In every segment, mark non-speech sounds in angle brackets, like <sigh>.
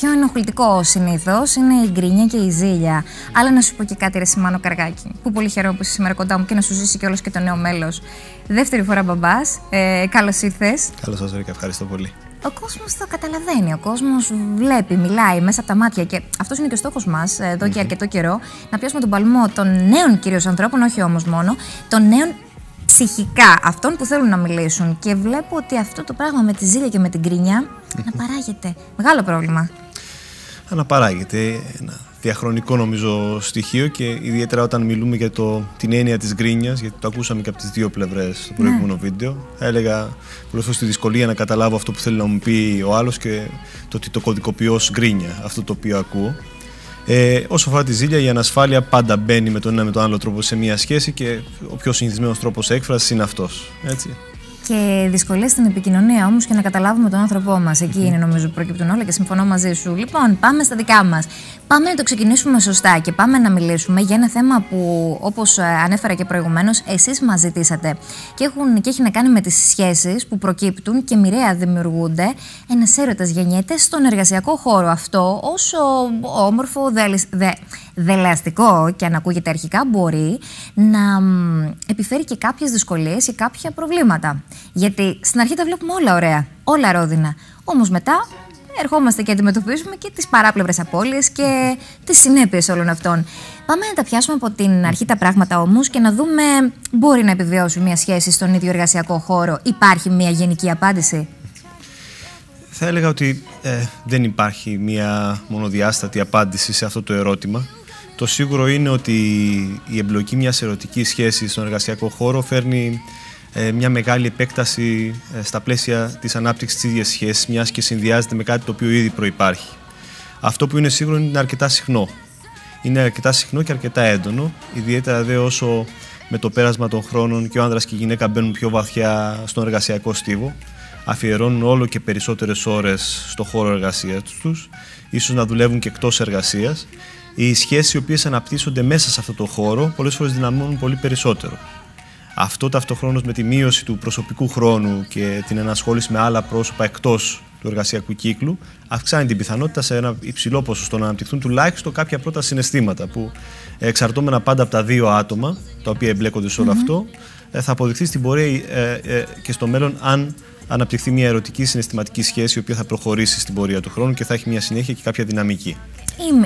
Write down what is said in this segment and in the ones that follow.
πιο ενοχλητικό συνήθως είναι η γκρίνια και η ζήλια. Αλλά να σου πω και κάτι, ρε Σιμάνο Καργάκη, που πολύ χαίρομαι που είσαι σήμερα κοντά μου και να σου ζήσει κιόλας και το νέο μέλος. Δεύτερη φορά μπαμπάς. Ε, Καλώς ήρθες. Καλώς σας βρήκα, ευχαριστώ πολύ. Ο κόσμος το καταλαβαίνει. Ο κόσμος βλέπει, μιλάει μέσα από τα μάτια. Και αυτός είναι και ο στόχος μας εδώ και αρκετό καιρό. Να πιάσουμε τον παλμό των νέων κυρίως ανθρώπων, όχι όμως μόνο, των νέων ψυχικά, αυτών που θέλουν να μιλήσουν. Και βλέπω ότι αυτό το πράγμα με τη ζήλια και με την κρίνια αναπαράγεται. Μεγάλο πρόβλημα. Αναπαράγεται ένα διαχρονικό νομίζω στοιχείο και ιδιαίτερα όταν μιλούμε για το, την έννοια της γκρίνιας γιατί το ακούσαμε και από τις δύο πλευρές στο προηγούμενο ναι. βίντεο θα έλεγα προσπαθώ στη δυσκολία να καταλάβω αυτό που θέλει να μου πει ο άλλος και το ότι το κωδικοποιώ ως γκρίνια αυτό το οποίο ακούω ε, όσο αφορά τη ζήλια, η ανασφάλεια πάντα μπαίνει με τον ένα με τον άλλο τρόπο σε μια σχέση και ο πιο συνηθισμένος τρόπος έκφρασης είναι αυτός. Έτσι και δυσκολίες στην επικοινωνία όμως και να καταλάβουμε τον άνθρωπό μας. Εκεί είναι νομίζω που προκύπτουν όλα και συμφωνώ μαζί σου. Λοιπόν, πάμε στα δικά μας. Πάμε να το ξεκινήσουμε σωστά και πάμε να μιλήσουμε για ένα θέμα που, όπως ε, ανέφερα και προηγουμένως, εσείς μας ζητήσατε. Και, έχουν, και έχει να κάνει με τις σχέσεις που προκύπτουν και μοιραία δημιουργούνται. Ένα έρωτα γεννιέται στον εργασιακό χώρο. Αυτό όσο όμορφο, δε, δε, δελεαστικό και αν ακούγεται αρχικά, μπορεί να επιφέρει και κάποιες δυσκολίες ή κάποια προβλήματα. Γιατί στην αρχή τα βλέπουμε όλα ωραία, όλα ρόδινα. Όμως μετά ερχόμαστε και αντιμετωπίζουμε και τις παράπλευρες απώλειες και τις συνέπειες όλων αυτών. Πάμε να τα πιάσουμε από την αρχή τα πράγματα όμως και να δούμε, μπορεί να επιβιώσει μια σχέση στον ίδιο εργασιακό χώρο. Υπάρχει μια γενική απάντηση; Θα έλεγα ότι ε, δεν υπάρχει μια μονοδιάστατη απάντηση σε αυτό το ερώτημα. Το σίγουρο είναι ότι η εμπλοκή μιας ερωτικής σχέσης στον εργασιακό χώρο φέρνει ε, μια μεγάλη επέκταση ε, στα πλαίσια της ανάπτυξης της ίδιας σχέσης, μιας και συνδυάζεται με κάτι το οποίο ήδη προϋπάρχει. Αυτό που είναι σίγουρο είναι αρκετά συχνό. Είναι αρκετά συχνό και αρκετά έντονο, ιδιαίτερα δε όσο με το πέρασμα των χρόνων και ο άνδρας και η γυναίκα μπαίνουν πιο βαθιά στον εργασιακό στίβο, αφιερώνουν όλο και περισσότερες ώρες στο χώρο εργασίας τους, ίσως να δουλεύουν και εκτός εργασίας οι σχέσεις οι οποίες αναπτύσσονται μέσα σε αυτό το χώρο πολλές φορές δυναμώνουν πολύ περισσότερο. Αυτό ταυτοχρόνως με τη μείωση του προσωπικού χρόνου και την ενασχόληση με άλλα πρόσωπα εκτός του εργασιακού κύκλου, αυξάνει την πιθανότητα σε ένα υψηλό ποσοστό να αναπτυχθούν τουλάχιστον κάποια πρώτα συναισθήματα που εξαρτώμενα πάντα από τα δύο άτομα τα οποία εμπλέκονται σε όλο αυτό, ε, θα αποδειχθεί στην πορεία ε, ε, και στο μέλλον αν αναπτυχθεί μια ερωτική συναισθηματική σχέση η οποία θα προχωρήσει στην πορεία του χρόνου και θα έχει μια συνέχεια και κάποια δυναμική.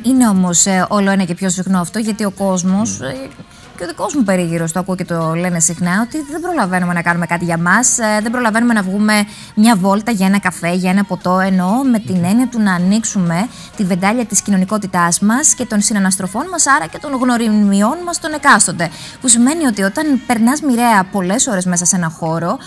Είναι όμως ε, όλο ένα και πιο συχνό αυτό, γιατί ο κόσμος. Ε, και ο δικός μου περίγυρος το ακούω και το λένε συχνά, ότι δεν προλαβαίνουμε να κάνουμε κάτι για μας, ε, δεν προλαβαίνουμε να βγούμε μια βόλτα για ένα καφέ, για ένα ποτό. Εννοώ με την έννοια του να ανοίξουμε τη βεντάλια της κοινωνικότητάς μας και των συναναστροφών μας, άρα και των γνωριμιών μας των εκάστοτε. Που σημαίνει ότι όταν περνάς μοιραία πολλές ώρες μέσα σε ένα χώρο,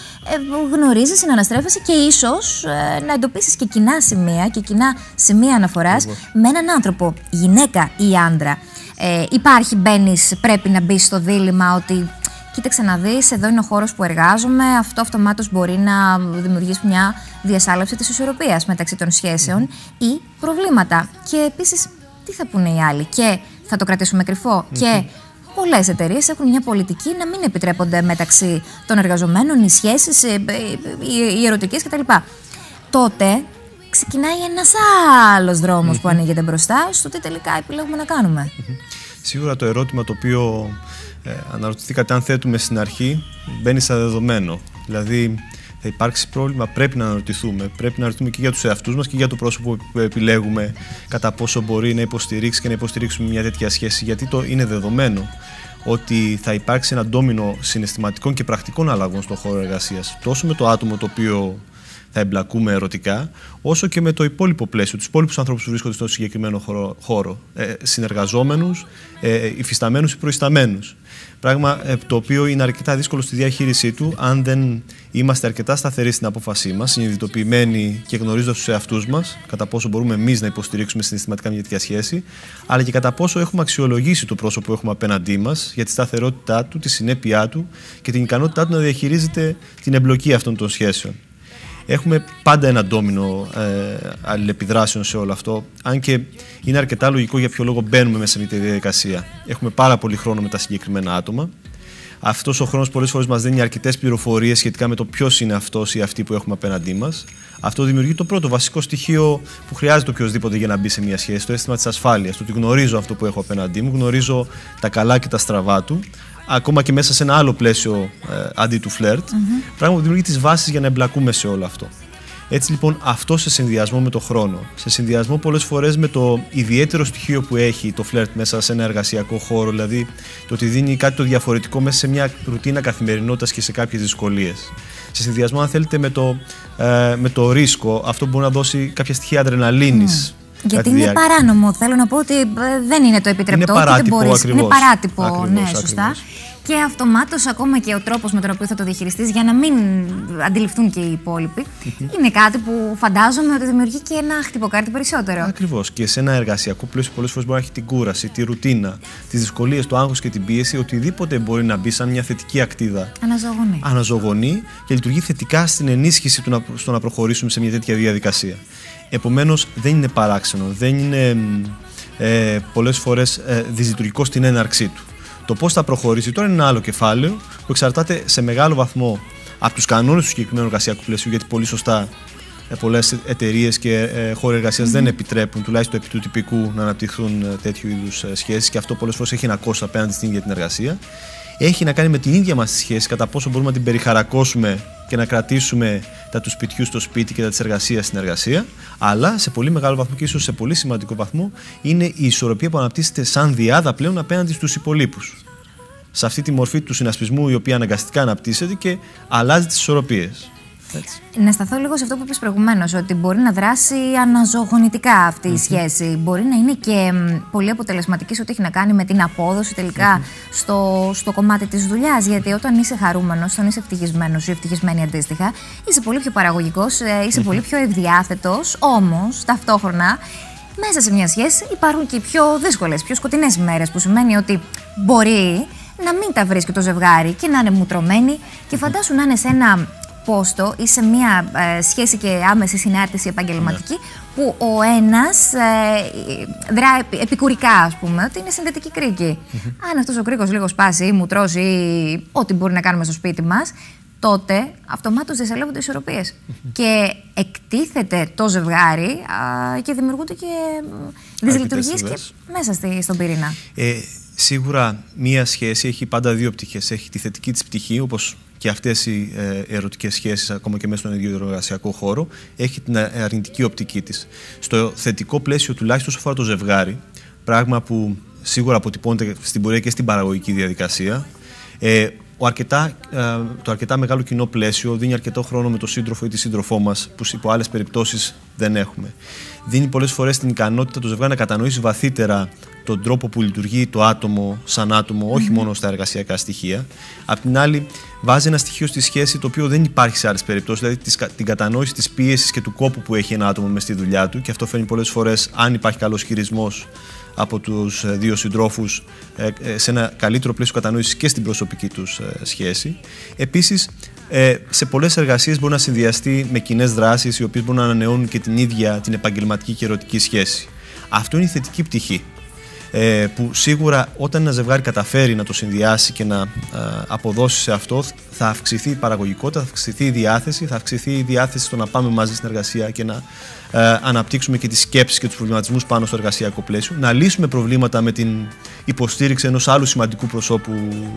γνωρίζεις, συναναστρέφεσαι και ίσως να εντοπίσεις και κοινά σημεία και κοινά σημεία αναφοράς με έναν άνθρωπο, γυναίκα ή άντρα ε, υπάρχει, μπαίνεις, πρέπει να μπεις στο δίλημα ότι κοίταξε να δεις, εδώ είναι ο χώρος που εργάζομαι. Αυτό αυτομάτως μπορεί να δημιουργήσει μια διασάλευση της ισορροπίας μεταξύ των σχέσεων ή προβλήματα. Και επίσης, τι θα πούνε οι άλλοι, και θα το κρατήσουμε και πολλές εταιρείες έχουν μια πολιτική να μην επιτρέπονται μεταξύ των εργαζομένων οι σχέσεις, ε, ε, οι ερωτικές κτλ. Τότε ξεκινάει ένας άλλος που ανοίγεται μπροστά στο τι τελικά επιλέγουμε να κάνουμε. Σίγουρα το ερώτημα το οποίο ε, αναρωτηθήκατε αν θέτουμε στην αρχή μπαίνει σαν δεδομένο. Δηλαδή θα υπάρξει πρόβλημα, πρέπει να αναρωτηθούμε. Πρέπει να αναρωτηθούμε και για τους εαυτούς μας και για το πρόσωπο που επιλέγουμε κατά πόσο μπορεί να υποστηρίξει και να υποστηρίξουμε μια τέτοια σχέση. Γιατί το είναι δεδομένο ότι θα υπάρξει ένα ντόμινο συναισθηματικών και πρακτικών αλλαγών στον χώρο εργασίας. Τόσο με το άτομο το οποίο θα εμπλακούμε ερωτικά, όσο και με το υπόλοιπο πλαίσιο, τους υπόλοιπους ανθρώπους που βρίσκονται στο συγκεκριμένο χώρο, χώρο ε, συνεργαζόμενους, ε, υφισταμένους ή προϊσταμένους. Πράγμα ε, το οποίο είναι αρκετά δύσκολο στη διαχείρισή του, αν δεν είμαστε αρκετά σταθεροί στην απόφασή μας, συνειδητοποιημένοι και γνωρίζοντας τους εαυτούς μας, κατά πόσο μπορούμε εμείς να υποστηρίξουμε συναισθηματικά μια τέτοια σχέση, αλλά και κατά πόσο έχουμε αξιολογήσει το πρόσωπο που έχουμε απέναντί μας για τη σταθερότητά του, τη συνέπειά του και την ικανότητά του να διαχειρίζεται την εμπλοκή αυτών των σχέσεων. Έχουμε πάντα ένα ντόμινο ε, αλληλεπιδράσεων σε όλο αυτό. Αν και είναι αρκετά λογικό για ποιο λόγο μπαίνουμε μέσα σε αυτή τη διαδικασία. Έχουμε πάρα πολύ χρόνο με τα συγκεκριμένα άτομα. Αυτός ο χρόνος πολλές φορές μας δίνει αρκετές πληροφορίες σχετικά με το ποιος είναι αυτός ή αυτή που έχουμε απέναντί μας. Αυτό δημιουργεί το πρώτο βασικό στοιχείο που χρειάζεται οποιοδήποτε για να μπει σε μια σχέση, το αίσθημα της ασφάλειας. Το ότι γνωρίζω αυτό που έχω απέναντί μου, γνωρίζω τα καλά και τα στραβά του, ακόμα και μέσα σε ένα άλλο πλαίσιο ε, αντί του φλερτ. Mm-hmm. Πράγμα που δημιουργεί τις βάσεις για να εμπλακούμε σε όλο αυτό. Έτσι λοιπόν αυτό σε συνδυασμό με το χρόνο, σε συνδυασμό πολλές φορές με το ιδιαίτερο στοιχείο που έχει το φλερτ μέσα σε ένα εργασιακό χώρο, δηλαδή το ότι δίνει κάτι το διαφορετικό μέσα σε μια ρουτίνα καθημερινότητας και σε κάποιες δυσκολίες. Σε συνδυασμό αν θέλετε με το, ε, με το ρίσκο, αυτό μπορεί να δώσει κάποια στοιχεία αδρεναλίνης. Mm. Γιατί είναι παράνομο. Θέλω να πω ότι ε, δεν είναι το επιτρεπτό. Είναι παράτυπο, και δεν ακριβώς. Είναι παράτυπο, ακριβώς, ναι, ακριβώς. σωστά και αυτομάτως ακόμα και ο τρόπος με τον οποίο θα το διαχειριστείς για να μην αντιληφθούν και οι υπόλοιποι είναι κάτι που φαντάζομαι ότι δημιουργεί και ένα χτυποκάρτι περισσότερο. Ακριβώς και σε ένα εργασιακό πλαίσιο πολλές φορές μπορεί να έχει την κούραση, τη ρουτίνα, τις δυσκολίες, το άγχος και την πίεση, οτιδήποτε μπορεί να μπει σαν μια θετική ακτίδα. Αναζωογονεί. Αναζωογονεί και λειτουργεί θετικά στην ενίσχυση του να, στο να προχωρήσουμε σε μια τέτοια διαδικασία. Επομένως δεν είναι παράξενο, δεν είναι ε, πολλές φορές ε, δυσλειτουργικό στην έναρξή του. Το πώς θα προχωρήσει τώρα είναι ένα άλλο κεφάλαιο που εξαρτάται σε μεγάλο βαθμό από τους κανόνες του συγκεκριμένου εργασιακού πλαισίου, γιατί πολύ σωστά ε, πολλές εταιρείες και ε, χώροι εργασίας mm-hmm. δεν επιτρέπουν, τουλάχιστον επί του τυπικού, να αναπτυχθούν ε, τέτοιου είδους σχέσεις και αυτό πολλές φορές έχει ένα κόστο απέναντι στην ίδια την εργασία. Έχει να κάνει με την ίδια μας τη σχέση, κατά πόσο μπορούμε να την περιχαρακώσουμε και να κρατήσουμε τα του σπιτιού στο σπίτι και τα της εργασίας στην εργασία. Αλλά σε πολύ μεγάλο βαθμό και ίσως σε πολύ σημαντικό βαθμό είναι η ισορροπία που αναπτύσσεται σαν διάδα πλέον απέναντι στους υπολείπους. Σε αυτή τη μορφή του συνασπισμού η οποία αναγκαστικά αναπτύσσεται και αλλάζει τις ισορροπίες. Έτσι. Να σταθώ λίγο σε αυτό που είπες προηγουμένως, ότι μπορεί να δράσει αναζωογονητικά αυτή η σχέση. Μπορεί να είναι και πολύ αποτελεσματική σε ό,τι έχει να κάνει με την απόδοση τελικά στο, στο κομμάτι της δουλειάς. Γιατί όταν είσαι χαρούμενος, όταν είσαι ευτυχισμένος ή ευτυχισμένη αντίστοιχα, είσαι πολύ πιο παραγωγικός, ε, είσαι πολύ πιο ευδιάθετος. Όμως ταυτόχρονα μέσα σε μια σχέση υπάρχουν και οι πιο δύσκολες, πιο σκοτεινές ημέρε, που σημαίνει ότι μπορεί να μην τα βρίσκει το ζευγάρι και να είναι μουτρωμένοι και φαντάσου να είναι σε ένα πόστο ή σε μια ε, σχέση και άμεση συνάρτηση επαγγελματική ναι. που ο ένας ε, δρά επικουρικά ας πούμε, ότι είναι συνδετική κρίκη. Αν αυτός ο κρίκος λίγο σπάσει ή μου τρώσει ή ό,τι μπορεί να κάνουμε στο σπίτι μας, τότε αυτομάτως δυσαλεύονται ισορροπίες. Και εκτίθεται το ζευγάρι α, και δημιουργούνται και δυσλειτουργίες και μέσα στη, στον πυρήνα. Ε, σίγουρα μία σχέση έχει πάντα δύο πτυχές. Έχει τη θετική της πτυχή, όπως και αυτές οι ε, ερωτικές σχέσεις, ακόμα και μέσα στον ίδιο εργασιακό χώρο, έχει την αρνητική οπτική της. Στο θετικό πλαίσιο, τουλάχιστον όσο αφορά το ζευγάρι, πράγμα που σίγουρα αποτυπώνεται στην πορεία και στην παραγωγική διαδικασία, ε, ο αρκετά, ε, το αρκετά μεγάλο κοινό πλαίσιο δίνει αρκετό χρόνο με τον σύντροφο ή τη σύντροφό μας, που υπό άλλες περιπτώσεις δεν έχουμε. Δίνει πολλές φορές την ικανότητα του ζευγάρι να κατανοήσει βαθύτερα τον τρόπο που λειτουργεί το άτομο σαν άτομο, όχι μόνο στα εργασιακά στοιχεία. Απ' την άλλη, βάζει ένα στοιχείο στη σχέση το οποίο δεν υπάρχει σε άλλες περιπτώσεις, δηλαδή την κατανόηση της πίεσης και του κόπου που έχει ένα άτομο μες στη δουλειά του. Και αυτό φαίνει πολλές φορές, αν υπάρχει καλός χειρισμός από τους ε, δύο συντρόφους, ε, ε, σε ένα καλύτερο πλαίσιο κατανόησης και στην προσωπική τους σχέση. Επίσης, σε πολλές εργασίες μπορεί να συνδυαστεί με κοινέ δράσεις, οι οποίες μπορούν να ανανεώνουν και την ίδια την επαγγελματική και ερωτική σχέση. Αυτό είναι η θετική πτυχή ε, που σίγουρα όταν ένα ζευγάρι καταφέρει να το συνδυάσει και να αποδώσει σε αυτό θα αυξηθεί η παραγωγικότητα, θα αυξηθεί η διάθεση, θα αυξηθεί η διάθεση στο να πάμε μαζί στην εργασία και να ε, αναπτύξουμε και τις σκέψεις και τους προβληματισμούς πάνω στο εργασιακό πλαίσιο, να λύσουμε προβλήματα με την υποστήριξη ενός άλλου σημαντικού προσώπου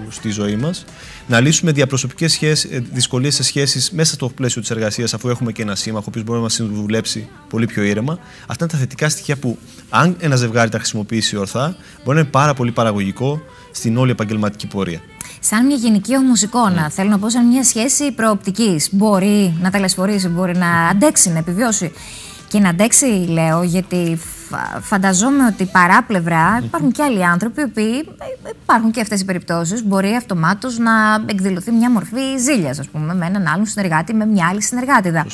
στη ζωή μας, να λύσουμε διαπροσωπικές σχέσεις, ε, δυσκολίες σε σχέσεις μέσα στο πλαίσιο της εργασίας αφού έχουμε και ένα σύμμαχο ο οποίος μπορεί να μας συμβουλέψει πολύ πιο ήρεμα. Αυτά είναι τα θετικά στοιχεία που αν ένα ζευγάρι τα χρησιμοποιήσει ορθά μπορεί να είναι πάρα πολύ παραγωγικό στην όλη επαγγελματική πορεία. Σαν μια γενική όμω εικόνα, ναι. θέλω να πω σαν μια σχέση προοπτικής. Μπορεί να τελεσφορήσει, μπορεί να αντέξει, να επιβιώσει. Και να αντέξει, λέω, γιατί φανταζόμαι ότι παράπλευρα υπάρχουν και άλλοι άνθρωποι, οι οποίοι ε, υπάρχουν και αυτές οι περιπτώσεις. Μπορεί αυτομάτως να εκδηλωθεί μια μορφή ζήλιας, ας πούμε, με έναν άλλον συνεργάτη, με μια άλλη συνεργάτηδα.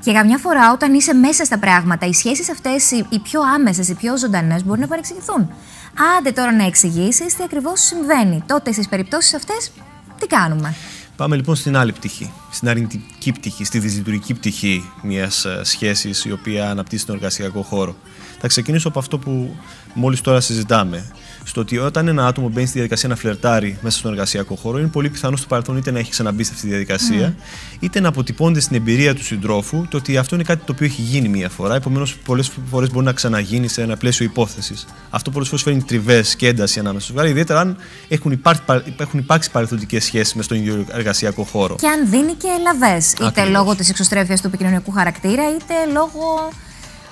Και καμιά φορά, όταν είσαι μέσα στα πράγματα, οι σχέσεις αυτές, οι πιο άμεσες, οι πιο ζωντανές, μπορεί να παρεξηγηθούν. Άντε τώρα να εξηγήσεις τι ακριβώς συμβαίνει. Τότε στις περιπτώσεις αυτές, τι κάνουμε; Πάμε λοιπόν στην άλλη πτυχή, στην αρνητική πτυχή, στη δυσλειτουργική πτυχή μιας ε, σχέσης η οποία αναπτύσσει τον εργασιακό χώρο. Θα ξεκινήσω από αυτό που μόλις τώρα συζητάμε. Στο ότι όταν ένα άτομο μπαίνει στη διαδικασία να φλερτάρει μέσα στον εργασιακό χώρο, είναι πολύ πιθανό στο παρελθόν είτε να έχει ξαναμπεί σε αυτή τη διαδικασία, mm. είτε να αποτυπώνεται στην εμπειρία του συντρόφου το ότι αυτό είναι κάτι το οποίο έχει γίνει μία φορά. Επομένως, πολλές φορές μπορεί να ξαναγίνει σε ένα πλαίσιο υπόθεσης. Αυτό πολλές φορές φέρνει τριβές και ένταση ανάμεσα στους ιδιαίτερα αν έχουν υπάρξει, έχουν υπάρξει παρελθοντικέ σχέσεις με στον ίδιο εργασιακό χώρο. Και αν δίνει και ελαβέ, είτε λόγω της εξωστρέφειας του επικοινωνιακού χαρακτήρα, είτε λόγω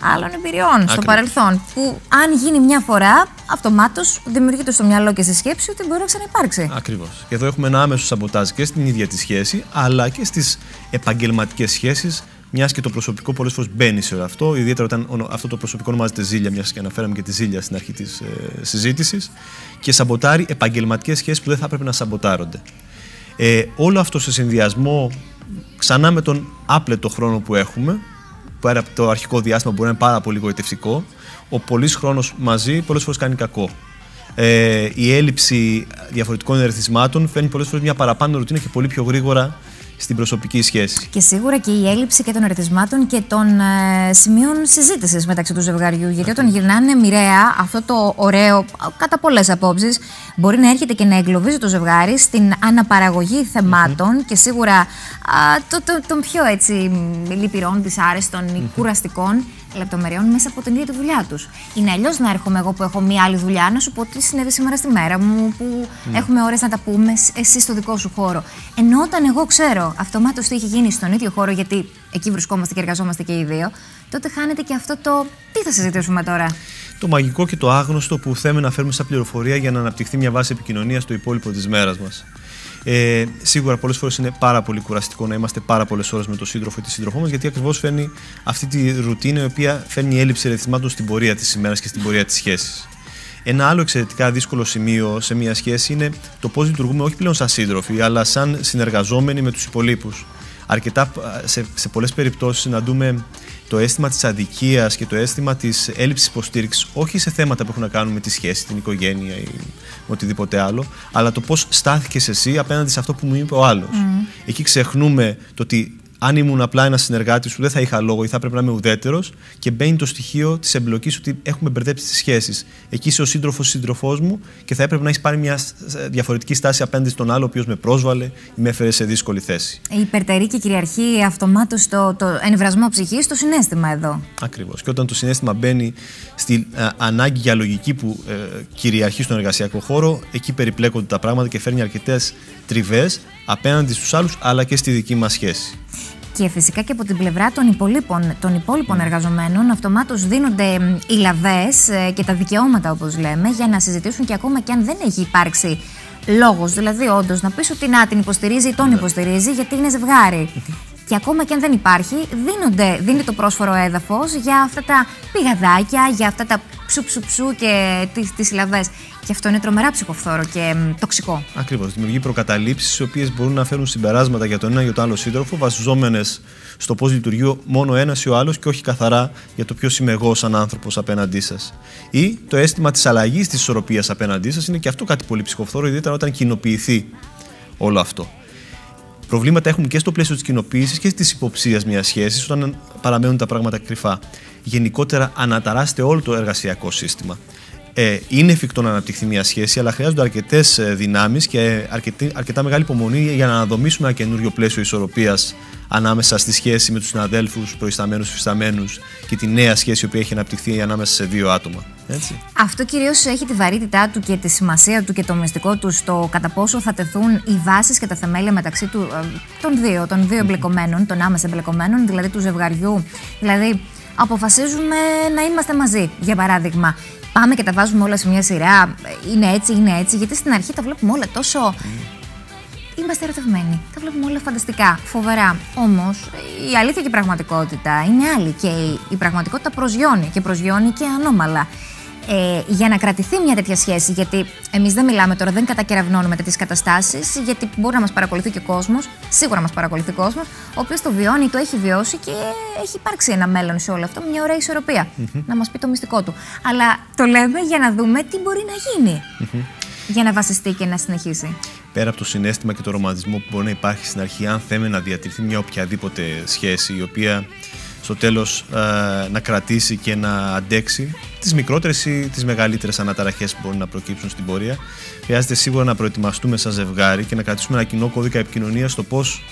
άλλων εμπειριών στο παρελθόν. Που αν γίνει μια φορά, αυτομάτως δημιουργείται στο μυαλό και στη σκέψη ότι μπορεί να ξαναυπάρξει. Ακριβώς. Και εδώ έχουμε ένα άμεσο σαμποτάζ και στην ίδια τη σχέση, αλλά και στις επαγγελματικές σχέσεις. Μιας και το προσωπικό πολλές φορές μπαίνει σε όλο αυτό, ιδιαίτερα όταν αυτό το προσωπικό ονομάζεται ζήλια, μιας και αναφέραμε και τη ζήλια στην αρχή της ε, συζήτησης, και σαμποτάρει επαγγελματικές σχέσεις που δεν θα έπρεπε να σαμποτάρονται. Ε, όλο αυτό σε συνδυασμό ξανά με τον άπλετο χρόνο που έχουμε, πέρα από το αρχικό διάστημα μπορεί να είναι πάρα πολύ γοητευτικό, ο πολλή χρόνος μαζί πολλές φορές κάνει κακό. Ε, η έλλειψη διαφορετικών ερεθισμάτων φέρνει πολλές φορές μια παραπάνω ρουτίνα και πολύ πιο γρήγορα στην προσωπική σχέση. Και σίγουρα και η έλλειψη και των ερεθισμάτων και των ε, σημείων συζήτησης μεταξύ του ζευγαριού. Γιατί όταν γυρνάνε μοιραία, αυτό το ωραίο, κατά πολλές απόψεις, μπορεί να έρχεται και να εγκλωβίζει το ζευγάρι στην αναπαραγωγή και σίγουρα α, το, το, των πιο έτσι λυπηρών, δυσάρεστων ή κουραστικών λεπτομεριών μέσα από την ίδια τη δουλειά τους. Είναι αλλιώς να έρχομαι εγώ που έχω μία άλλη δουλειά να σου πω τι συνέβη σήμερα στη μέρα μου, που mm. έχουμε ώρες να τα πούμε εσύ στο δικό σου χώρο. Ενώ όταν εγώ ξέρω αυτομάτως τι έχει γίνει στον ίδιο χώρο, γιατί εκεί βρισκόμαστε και εργαζόμαστε και οι δύο, τότε χάνεται και αυτό το τι θα συζητήσουμε τώρα; Το μαγικό και το άγνωστο που θέλουμε να φέρουμε σαν πληροφορία για να αναπτυχθεί μια βάση επικοινωνίας στο υπόλοιπο της μέρας μας. Ε, σίγουρα πολλές φορές είναι πάρα πολύ κουραστικό να είμαστε πάρα πολλές ώρες με τον σύντροφο ή τη σύντροφό μας, γιατί ακριβώς φέρνει αυτή τη ρουτίνα η οποία φέρνει έλλειψη ερεθισμάτων στην πορεία της ημέρας και στην πορεία της σχέσης. Ένα άλλο εξαιρετικά δύσκολο σημείο σε μια σχέση είναι το πώς λειτουργούμε όχι πλέον σαν σύντροφοι, αλλά σαν συνεργαζόμενοι με τους υπολείπους. Αρκετά σε, σε πολλές περιπτώσεις συναντούμε το αίσθημα της αδικίας και το αίσθημα της έλλειψης υποστήριξης, όχι σε θέματα που έχουν να κάνουν με τη σχέση, την οικογένεια ή οτιδήποτε άλλο, αλλά το πώς στάθηκες εσύ απέναντι σε αυτό που μου είπε ο άλλος. Mm. Εκεί ξεχνούμε το ότι αν ήμουν απλά ένας συνεργάτης σου, δεν θα είχα λόγο ή θα έπρεπε να είμαι ουδέτερος και μπαίνει το στοιχείο της εμπλοκής ότι έχουμε μπερδέψει τι σχέσεις. Εκεί είσαι ο σύντροφος σύντροφός μου και θα έπρεπε να έχεις πάρει μια διαφορετική στάση απέναντι στον άλλο, ο οποίος με πρόσβαλε ή με έφερε σε δύσκολη θέση. Η υπερτερή και κυριαρχεί αυτομάτως το, το εμβρασμό ψυχής στο συνέστημα εδώ. Ακριβώς. Και όταν το συνέστημα μπαίνει στη ε, ανάγκη για λογική που ε, κυριαρχεί στον εργασιακό χώρο, εκεί περιπλέκονται τα πράγματα και φέρνει αρκετές τριβές απέναντι στους άλλους αλλά και στη δική μας σχέση. Και φυσικά και από την πλευρά των υπολείπων, των υπόλοιπων mm. εργαζομένων, αυτομάτως δίνονται οι λαβές ε, και τα δικαιώματα, όπως λέμε, για να συζητήσουν και ακόμα και αν δεν έχει υπάρξει λόγος. Δηλαδή, όντως, να πεις ότι να την υποστηρίζει ή τον ναι. υποστηρίζει, γιατί είναι ζευγάρι. Και ακόμα και αν δεν υπάρχει, δίνονται, δίνει το πρόσφορο έδαφος για αυτά τα πηγαδάκια, για αυτά τα ψου ψου ψου και τις συλλαβές. Και αυτό είναι τρομερά ψυχοφθόρο και τοξικό. Ακριβώς. Δημιουργεί προκαταλήψεις, οι οποίες μπορούν να φέρουν συμπεράσματα για τον ένα ή τον άλλο σύντροφο, βασιζόμενες στο πώς λειτουργεί μόνο ένας ή ο άλλος και όχι καθαρά για το ποιος είμαι εγώ σαν άνθρωπος απέναντί σας. Ή το αίσθημα της αλλαγής της ισορροπίας απέναντί σας είναι και αυτό κάτι πολύ ψυχοφθόρο, ιδιαίτερα όταν κοινοποιηθεί όλο αυτό. Προβλήματα έχουν και στο πλαίσιο της κοινοποίησης και της υποψίας μιας σχέσης όταν παραμένουν τα πράγματα κρυφά. Γενικότερα, αναταράσσεται όλο το εργασιακό σύστημα. Ε, είναι εφικτό να αναπτυχθεί μια σχέση, αλλά χρειάζονται αρκετές ε, δυνάμεις και αρκετή, αρκετά μεγάλη υπομονή για να αναδομήσουμε ένα καινούριο πλαίσιο ισορροπίας ανάμεσα στη σχέση με τους συναδέλφους, προϊσταμένους, φυσταμένους και τη νέα σχέση που έχει αναπτυχθεί ανάμεσα σε δύο άτομα. Έτσι. Αυτό κυρίως έχει τη βαρύτητά του και τη σημασία του και το μυστικό του στο κατά πόσο θα τεθούν οι βάσεις και τα θεμέλια μεταξύ του, ε, των δύο, των δύο εμπλεκομένων, των άμεσα εμπλεκομένων, δηλαδή του ζευγαριού. Δηλαδή, αποφασίζουμε να είμαστε μαζί, για παράδειγμα πάμε και τα βάζουμε όλα σε μια σειρά, είναι έτσι, είναι έτσι, γιατί στην αρχή τα βλέπουμε όλα τόσο... Είμαστε ερωτευμένοι. Τα βλέπουμε όλα φανταστικά, φοβερά. Όμως η αλήθεια και η πραγματικότητα είναι άλλη. Και η πραγματικότητα προσγειώνει και προσγειώνει και ανώμαλα ε, για να κρατηθεί μια τέτοια σχέση, γιατί εμείς δεν μιλάμε τώρα, δεν κατακεραυνώνουμε τέτοιες καταστάσεις, γιατί μπορεί να μας παρακολουθεί και ο κόσμος, σίγουρα μας παρακολουθεί ο κόσμος, ο οποίος το βιώνει, το έχει βιώσει και έχει υπάρξει ένα μέλλον σε όλο αυτό, μια ωραία ισορροπία. Να μας πει το μυστικό του. Αλλά το λέμε για να δούμε τι μπορεί να γίνει. Για να βασιστεί και να συνεχίσει. Πέρα από το συνέστημα και το ρομαντισμό που μπορεί να υπάρχει στην αρχή, αν θέμε να διατηρηθεί μια οποιαδήποτε σχέση η οποία στο τέλος ε, να κρατήσει και να αντέξει τις μικρότερες ή τις μεγαλύτερες αναταραχές που μπορεί να προκύψουν στην πορεία. Χρειάζεται σίγουρα να προετοιμαστούμε σαν ζευγάρι και να κρατήσουμε ένα κοινό κώδικα επικοινωνίας στο πώς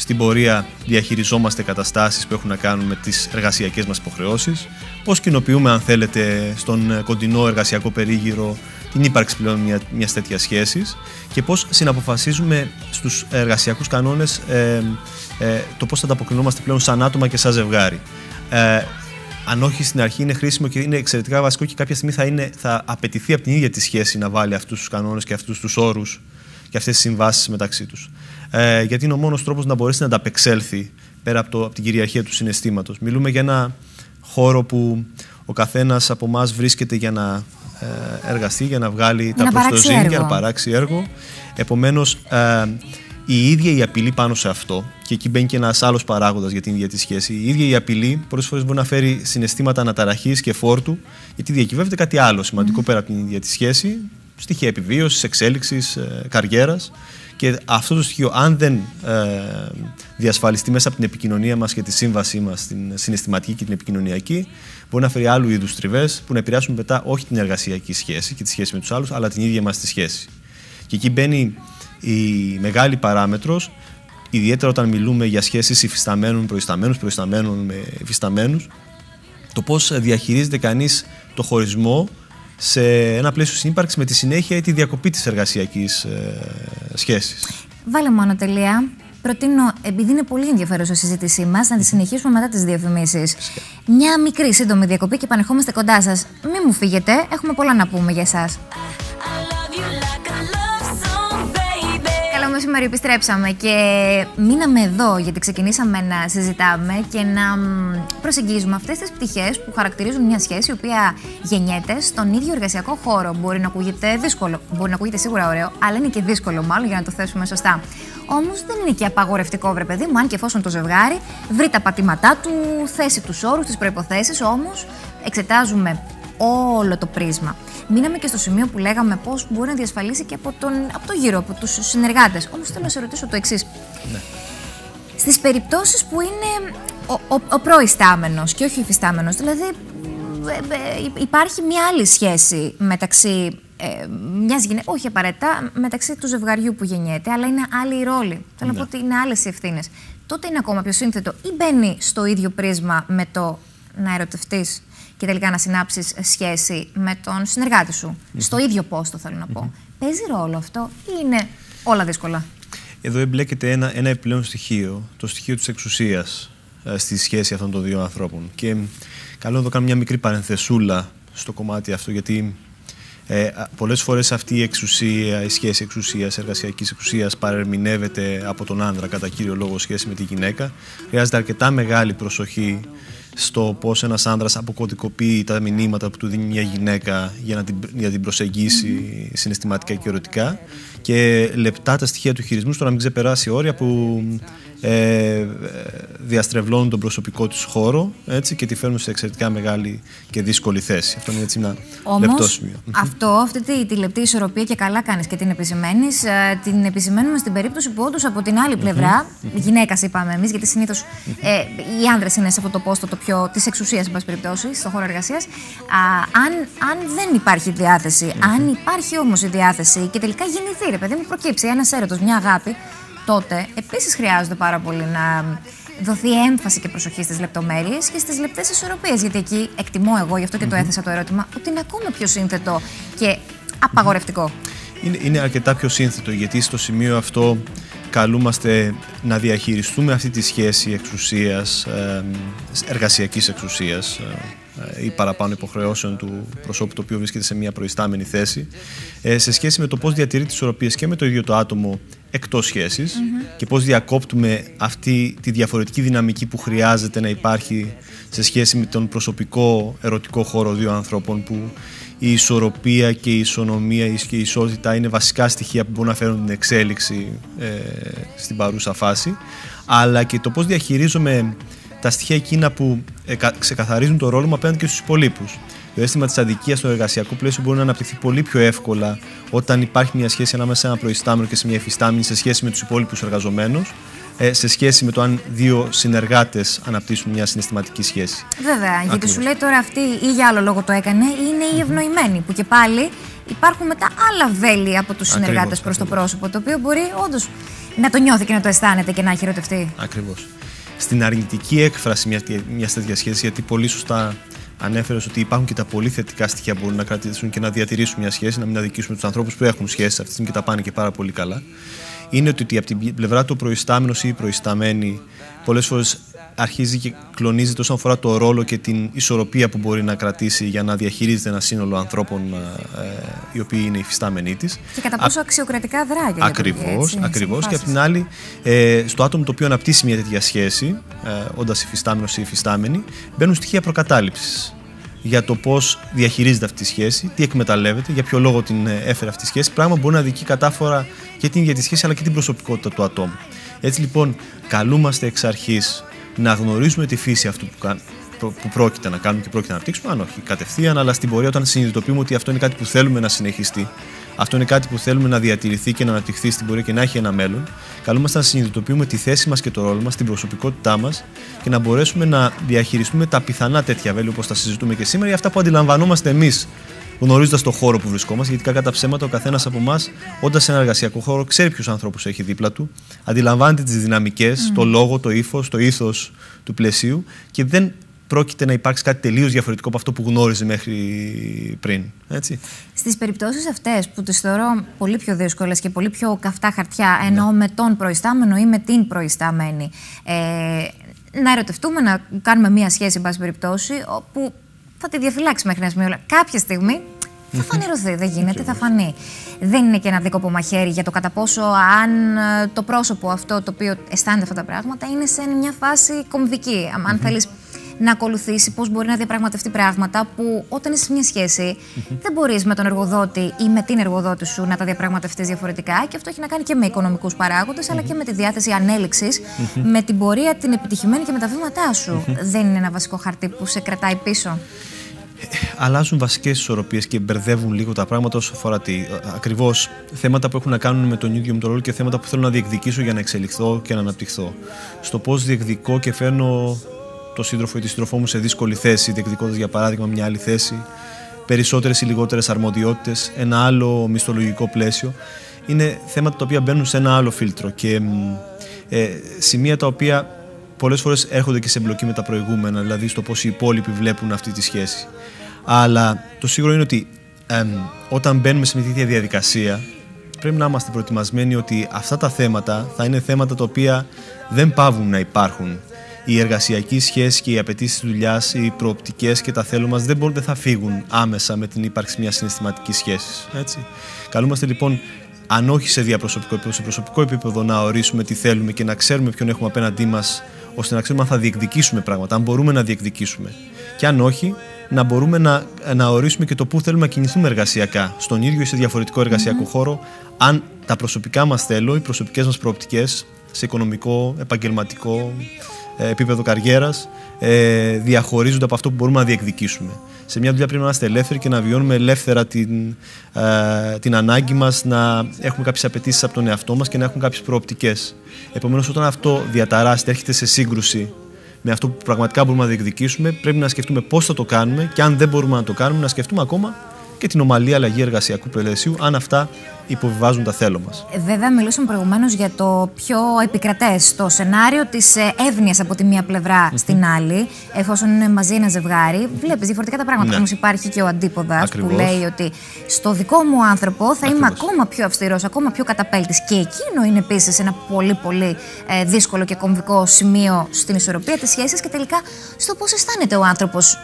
στην πορεία διαχειριζόμαστε καταστάσεις που έχουν να κάνουν με τις εργασιακές μας υποχρεώσεις, πώς κοινοποιούμε αν θέλετε στον κοντινό εργασιακό περίγυρο την ύπαρξη πλέον μια, μιας τέτοιας σχέσης και πώς συναποφασίζουμε στους εργασιακούς κανόνες ε, ε, το πώς θα ανταποκρινόμαστε πλέον σαν άτομα και σαν ζευγάρι. Ε, αν όχι στην αρχή είναι χρήσιμο και είναι εξαιρετικά βασικό και κάποια στιγμή θα, είναι, θα απαιτηθεί από την ίδια τη σχέση να βάλει αυτούς τους κανόνες και αυτούς τους όρους και αυτές τις συμβάσεις μεταξύ τους. Ε, γιατί είναι ο μόνος τρόπος να μπορέσει να ανταπεξέλθει πέρα από, το, από την κυριαρχία του συναισθήματος. Μιλούμε για ένα χώρο που ο καθένας από εμάς βρίσκεται για να ε, εργαστεί, για να βγάλει τα προστοζήν, για να παράξει έργο. Επομένως, ε, η ίδια η απειλή πάνω σε αυτό, και εκεί μπαίνει και ένας άλλος παράγοντας για την ίδια τη σχέση, η ίδια η απειλή πολλές φορές μπορεί να φέρει συναισθήματα αναταραχής και φόρτου, γιατί διακυβεύεται κάτι άλλο σημαντικό πέρα από την ίδια τη σχέση, στοιχεία επιβίωσης, εξέλιξης, ε, καριέρας. Και αυτό το στοιχείο, αν δεν ε, διασφαλιστεί μέσα από την επικοινωνία μας και τη σύμβασή μας, την συναισθηματική και την επικοινωνιακή, μπορεί να φέρει άλλου είδους τριβές που να επηρεάσουν μετά όχι την εργασιακή σχέση και τη σχέση με τους άλλους, αλλά την ίδια μας τη σχέση. Και εκεί μπαίνει η μεγάλη παράμετρος, ιδιαίτερα όταν μιλούμε για σχέσεις υφισταμένων προϊσταμένους, προϊσταμένων με υφισταμένους, το πώς διαχειρίζεται κανείς το χωρισμό σε ένα πλαίσιο συνύπαρξης με τη συνέχεια ή τη διακοπή της εργασιακής ε, σχέσης. Βάλε μόνο τελεία. Προτείνω, επειδή είναι πολύ ενδιαφέρουσα η συζήτησή μας, να τη συνεχίσουμε μετά τις διαφημίσεις. Μια μικρή σύντομη διακοπή και επανερχόμαστε κοντά σας. Μην μου φύγετε, έχουμε πολλά να πούμε για εσάς. Μεσημέρι επιστρέψαμε και μείναμε εδώ γιατί ξεκινήσαμε να συζητάμε και να προσεγγίζουμε αυτές τις πτυχές που χαρακτηρίζουν μια σχέση η οποία γεννιέται στον ίδιο εργασιακό χώρο. Μπορεί να ακούγεται δύσκολο, μπορεί να ακούγεται σίγουρα ωραίο, αλλά είναι και δύσκολο μάλλον για να το θέσουμε σωστά. Όμως δεν είναι και απαγορευτικό, βρε παιδί μου, αν και εφόσον το ζευγάρι βρει τα πατήματά του, θέσει τους όρους, τις προποθέσει, όμως εξετάζουμε όλο το πρίσμα. Μείναμε και στο σημείο που λέγαμε πώς μπορεί να διασφαλίσει και από, τον, από το γύρο, από τους συνεργάτες. Όμως θέλω να σε ρωτήσω το εξής. Ναι. Στις περιπτώσεις που είναι ο, ο, ο προϊστάμενος και όχι ο υφιστάμενος, δηλαδή ε, ε, υπάρχει μια άλλη σχέση μεταξύ ε, μιας γυναίκας, όχι απαραίτητα μεταξύ του ζευγαριού που γεννιέται, αλλά είναι άλλη η ρόλη. Θέλω να ναι. πω ότι είναι άλλες οι ευθύνες. Τότε είναι ακόμα πιο σύνθετο ή μπαίνει στο ίδιο πρίσμα με το να ερωτευτείς; Και τελικά να συνάψεις σχέση με τον συνεργάτη σου. Στο ίδιο πόστο, θέλω να πω. Παίζει ρόλο αυτό ή είναι όλα δύσκολα; Εδώ εμπλέκεται ένα, ένα επιπλέον στοιχείο, το στοιχείο της εξουσίας ε, στη σχέση αυτών των δύο ανθρώπων. Και καλό να κάνω μια μικρή παρενθεσούλα στο κομμάτι αυτό, γιατί ε, πολλές φορές αυτή η εξουσία, η σχέση εξουσίας, εργασιακής εξουσίας παρερμηνεύεται από τον άνδρα κατά κύριο λόγο σχέση με τη γυναίκα. Χρειάζεται αρκετά μεγάλη προσοχή στο πώς ένας άνδρα αποκωδικοποιεί τα μηνύματα που του δίνει μια γυναίκα για να την, για την προσεγγίσει συναισθηματικά και ερωτικά. Και λεπτά τα στοιχεία του χειρισμού στο να μην ξεπεράσει όρια που ε, διαστρεβλώνουν τον προσωπικό τους χώρο έτσι, και τη φέρνουν σε εξαιρετικά μεγάλη και δύσκολη θέση. Αυτό είναι έτσι ένα Όμως, λεπτό σημείο. Αυτό, αυτή τη, τη λεπτή ισορροπία και καλά κάνεις και την επισημαίνεις. Ε, την επισημαίνουμε στην περίπτωση που όντως από την άλλη πλευρά, γυναίκας είπαμε εμείς, γιατί συνήθως ε, οι άνδρες είναι σε αυτό το πόστο το πιο της εξουσίας, εν πάση περιπτώσει, στον χώρο εργασίας. Αν, αν δεν υπάρχει διάθεση, αν υπάρχει όμως η διάθεση και τελικά γεννηθεί, ρε παιδί μου, προκύψει ένας έρωτος, μια αγάπη, τότε επίσης χρειάζονται πάρα πολύ να δοθεί έμφαση και προσοχή στις λεπτομέρειες και στις λεπτές ισορροπίες. Γιατί εκεί εκτιμώ εγώ, γι' αυτό και το έθεσα το ερώτημα, ότι είναι ακόμα πιο σύνθετο και απαγορευτικό. Είναι, είναι αρκετά πιο σύνθετο γιατί στο σημείο αυτό καλούμαστε να διαχειριστούμε αυτή τη σχέση εξουσίας, ε, εργασιακής εξουσίας, ε, ε, ή παραπάνω υποχρεώσεων του προσώπου το οποίο βρίσκεται σε μια προϊστάμενη θέση ε, σε σχέση με το πώς διατηρεί τις ισορροπίες και με το ίδιο το άτομο εκτός σχέσης και πώς διακόπτουμε αυτή τη διαφορετική δυναμική που χρειάζεται να υπάρχει σε σχέση με τον προσωπικό ερωτικό χώρο δύο ανθρώπων που η ισορροπία και η ισονομία και η ισότητα είναι βασικά στοιχεία που μπορούν να φέρουν την εξέλιξη ε, στην παρούσα φάση. Αλλά και το πώς διαχειρίζομαι τα στοιχεία εκείνα που ε, ξεκαθαρίζουν το ρόλο μου απέναντι και στους υπολείπους. Το αίσθημα της αδικίας στο εργασιακό πλαίσιο μπορεί να αναπτυχθεί πολύ πιο εύκολα όταν υπάρχει μια σχέση ανάμεσα σε ένα προϊστάμενο και σε μια εφιστάμενη σε σχέση με τους υπόλοιπους εργαζομένους, ε, σε σχέση με το αν δύο συνεργάτες αναπτύσσουν μια συναισθηματική σχέση. Βέβαια, γιατί σου λέει τώρα αυτή ή για άλλο λόγο το έκανε, είναι η ευνοημένη. Που και πάλι υπάρχουν μετά άλλα βέλη από τους συνεργάτες προς το πρόσωπο, το οποίο μπορεί όντως να το νιώθει και να το αισθάνεται και να έχει ερωτευτεί. Ακριβώς. Στην αρνητική έκφραση μιας, μιας τέτοιας σχέσης, γιατί πολύ σωστά ανέφερες ότι υπάρχουν και τα πολύ θετικά στοιχεία που μπορούν να κρατήσουν και να διατηρήσουν μια σχέση, να μην αδικήσουμε τους ανθρώπους που έχουν σχέσεις αυτή και τα πάνε και πάρα πολύ καλά. Είναι ότι από την πλευρά του προϊστάμενος ή η προϊσταμένη πολλές φορές αρχίζει και κλονίζεται όσον αφορά το ρόλο και την ισορροπία που μπορεί να κρατήσει για να διαχειρίζεται ένα σύνολο ανθρώπων ε, ε οι οποίοι είναι υφιστάμενοι της. Και κατά πόσο αξιοκρατικά δράγει. Ακριβώς. Ακριβώς. Και απ' την άλλη, ε, στο άτομο το οποίο αναπτύσσει μια τέτοια σχέση, ε, όντας υφιστάμενος ή υφιστάμενη, μπαίνουν στοιχεία προκατάληψης για το πώς διαχειρίζεται αυτή τη σχέση, τι εκμεταλλεύεται, για ποιο λόγο την ε, έφερε αυτή τη σχέση. Πράγμα που μπορεί να δικεί κατάφορα και την ίδια τη σχέση αλλά και την προσωπικότητα του ατόμου. Έτσι λοιπόν, καλούμαστε εξ αρχής να γνωρίζουμε τη φύση αυτού που, που πρόκειται να κάνουμε και πρόκειται να αναπτύξουμε, αν όχι κατευθείαν, αλλά στην πορεία όταν συνειδητοποιούμε ότι αυτό είναι κάτι που θέλουμε να συνεχιστεί, αυτό είναι κάτι που θέλουμε να διατηρηθεί και να αναπτυχθεί στην πορεία και να έχει ένα μέλλον, καλούμαστε να συνειδητοποιούμε τη θέση μας και το ρόλο μας, την προσωπικότητά μας και να μπορέσουμε να διαχειριστούμε τα πιθανά τέτοια βέλη όπως τα συζητούμε και σήμερα ή αυτά που αντιλαμβανόμαστε εμείς γνωρίζοντας το χώρο που βρισκόμαστε, γιατί κακά τα ψέματα ο καθένας από εμάς, όντα σε ένα εργασιακό χώρο, ξέρει ποιους ανθρώπους έχει δίπλα του, αντιλαμβάνεται τις δυναμικές, το λόγο, το ύφος, το ήθος του πλαισίου και δεν πρόκειται να υπάρξει κάτι τελείως διαφορετικό από αυτό που γνώριζε μέχρι πριν. Στις περιπτώσεις αυτές που τις θεωρώ πολύ πιο δύσκολες και πολύ πιο καυτά χαρτιά, ενώ ναι. με τον προϊστάμενο ή με την προϊστάμενη, ε, να ερωτευτούμε, να κάνουμε μία σχέση, εν πάση περιπτώσει, όπου θα τη διαφυλάξει μέχρι ένα σημείο. Κάποια στιγμή θα φανερωθεί. Δεν γίνεται, θα φανεί. Δεν είναι και ένα δίκοπο μαχαίρι για το κατά πόσο αν ε, το πρόσωπο αυτό το οποίο αισθάνεται αυτά τα πράγματα είναι σε μια φάση κομβική. Αν θέλεις να ακολουθήσει πώς μπορεί να διαπραγματευτεί πράγματα που όταν είσαι σε μια σχέση δεν μπορείς με τον εργοδότη ή με την εργοδότη σου να τα διαπραγματευτείς διαφορετικά. Και αυτό έχει να κάνει και με οικονομικούς παράγοντες, αλλά και με τη διάθεση ανέλυξης, με την πορεία την επιτυχημένη και με τα βήματά σου. Δεν είναι ένα βασικό χαρτί που σε κρατάει πίσω αλλάζουν βασικές ισορροπίες και μπερδεύουν λίγο τα πράγματα όσο αφορά τη, ακριβώς θέματα που έχουν να κάνουν με τον ίδιο μου τον ρόλο και θέματα που θέλω να διεκδικήσω για να εξελιχθώ και να αναπτυχθώ. Στο πώς διεκδικώ και φέρνω το σύντροφο ή τη σύντροφό μου σε δύσκολη θέση, διεκδικώντας για παράδειγμα μια άλλη θέση, περισσότερες ή λιγότερες αρμοδιότητες, ένα άλλο μισθολογικό πλαίσιο. Είναι θέματα τα οποία μπαίνουν σε ένα άλλο φίλτρο και ε, σημεία τα οποία πολλές φορές έρχονται και σε εμπλοκή με τα προηγούμενα, δηλαδή στο πώς οι υπόλοιποι βλέπουν αυτή τη σχέση. Αλλά το σίγουρο είναι ότι όταν μπαίνουμε σε μια τέτοια διαδικασία, πρέπει να είμαστε προετοιμασμένοι ότι αυτά τα θέματα θα είναι θέματα τα οποία δεν πάβουν να υπάρχουν. Η εργασιακή σχέση και οι απαιτήσεις δουλειάς, οι προοπτικές και τα θέλω μας δεν, μπορούν, δεν θα φύγουν άμεσα με την ύπαρξη μιας συναισθηματικής σχέσης. Καλούμαστε λοιπόν, αν όχι σε διαπροσωπικό επίπεδο, σε προσωπικό επίπεδο να ορίσουμε τι θέλουμε και να ξέρουμε ποιον έχουμε απέναντί μας ώστε να ξέρουμε αν θα διεκδικήσουμε πράγματα, αν μπορούμε να διεκδικήσουμε. Και αν όχι, να μπορούμε να, να ορίσουμε και το πού θέλουμε να κινηθούμε εργασιακά, στον ίδιο ή σε διαφορετικό χώρο, αν τα προσωπικά μας θέλω, οι προσωπικές μας προοπτικές σε οικονομικό, επαγγελματικό ε, επίπεδο καριέρας ε, διαχωρίζονται από αυτό που μπορούμε να διεκδικήσουμε. Σε μια δουλειά πρέπει να είμαστε ελεύθεροι και να βιώνουμε ελεύθερα την, ε, την ανάγκη μας να έχουμε κάποιες απαιτήσεις από τον εαυτό μας και να έχουμε κάποιες προοπτικές. Επομένως, όταν αυτό διαταράσσεται, έρχεται σε σύγκρουση με αυτό που πραγματικά μπορούμε να διεκδικήσουμε, πρέπει να σκεφτούμε πώς θα το κάνουμε και αν δεν μπορούμε να το κάνουμε, να σκεφτούμε ακόμα και την ομαλή αλλαγή εργασιακού πλαισίου, αν αυτά υποβιβάζουν τα θέλω μας. Βέβαια, μιλούσαμε προηγουμένως για το πιο επικρατές, το σενάριο της ε, εύνοιας από τη μία στην άλλη, εφόσον είναι μαζί ένα ζευγάρι. Βλέπεις διαφορετικά τα πράγματα. Ναι. Όμως υπάρχει και ο αντίποδας που λέει ότι στο δικό μου άνθρωπο θα είμαι ακόμα πιο αυστηρός, ακόμα πιο καταπέλτης. Και εκείνο είναι επίσης ένα πολύ πολύ ε, δύσκολο και κομβικό σημείο στην ισορροπία της σχέσης και τελικά στο πώς αισθάνεται ο άνθρωπος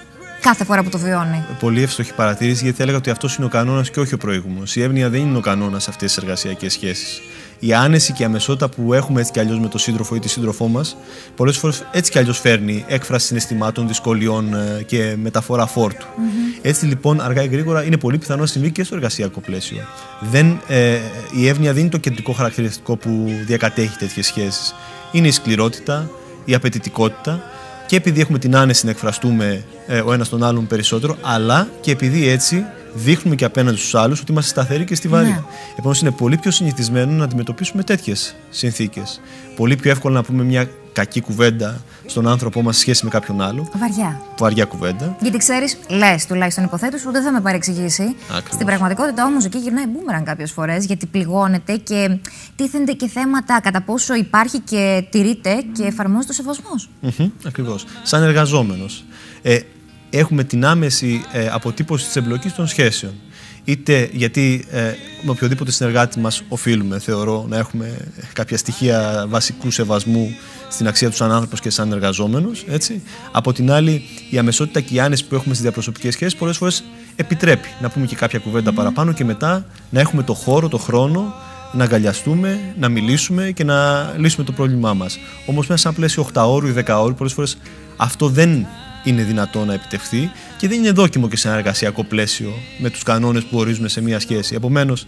κάθε φορά που το βιώνει. Πολύ εύστοχη παρατήρηση, γιατί θα έλεγα ότι αυτός είναι ο κανόνας και όχι ο προηγούμενος. Η εύνοια δεν είναι ο κανόνας σε αυτές τις εργασιακές σχέσεις. Η άνεση και η αμεσότητα που έχουμε έτσι κι αλλιώς με τον σύντροφο ή τη σύντροφό μας, πολλές φορές έτσι κι αλλιώς φέρνει έκφραση συναισθημάτων, δυσκολιών ε, και μεταφορά φόρτου. Mm-hmm. Έτσι λοιπόν, αργά ή γρήγορα, είναι πολύ πιθανό να συμβεί και στο εργασιακό πλαίσιο. Δεν, ε, η εύνοια δεν είναι το κεντρικό χαρακτηριστικό που διακατέχει τέτοιες σχέσεις. Είναι η σκληρότητα, η απαιτητικότητα και επειδή έχουμε την άνεση να εκφραστούμε ε, ο ένας τον άλλον περισσότερο, αλλά και επειδή έτσι δείχνουμε και απέναντι στους άλλους ότι είμαστε σταθεροί και στιβαροί. Ναι. Επομένως, είναι πολύ πιο συνηθισμένο να αντιμετωπίσουμε τέτοιες συνθήκες. Πολύ πιο εύκολο να πούμε μια κακή κουβέντα στον άνθρωπό μας σε σχέση με κάποιον άλλο. Βαριά. Βαριά κουβέντα. Γιατί ξέρεις, λες τουλάχιστον υποθέτως ότι δεν θα με παρεξηγήσει. Ακριβώς. Στην πραγματικότητα όμως εκεί γυρνάει μπούμεραν κάποιες φορές γιατί πληγώνεται και τίθενται και θέματα κατά πόσο υπάρχει και τηρείται και εφαρμόζεται ο σεβασμός. Μμμ, Ακριβώς. Σαν εργαζόμενος. Ε, έχουμε την άμεση ε, αποτύπωση της εμπλοκής των σχέσεων. Είτε γιατί ε, με οποιοδήποτε συνεργάτη μας οφείλουμε, θεωρώ, να έχουμε κάποια στοιχεία βασικού σεβασμού στην αξία τους σαν άνθρωπος και σαν εργαζόμενος. Έτσι. Από την άλλη, η αμεσότητα και η άνεση που έχουμε στις διαπροσωπικές σχέσεις πολλές φορές επιτρέπει να πούμε και κάποια κουβέντα παραπάνω και μετά να έχουμε το χώρο, το χρόνο να αγκαλιαστούμε, να μιλήσουμε και να λύσουμε το πρόβλημά μας. Όμως, μέσα σε ένα πλαίσιο 8 ώρου ή 10 ώρου, πολλές φορές αυτό δεν είναι δυνατό να επιτευχθεί και δεν είναι δόκιμο και σε ένα εργασιακό πλαίσιο με τους κανόνες που ορίζουμε σε μια σχέση. Επομένως,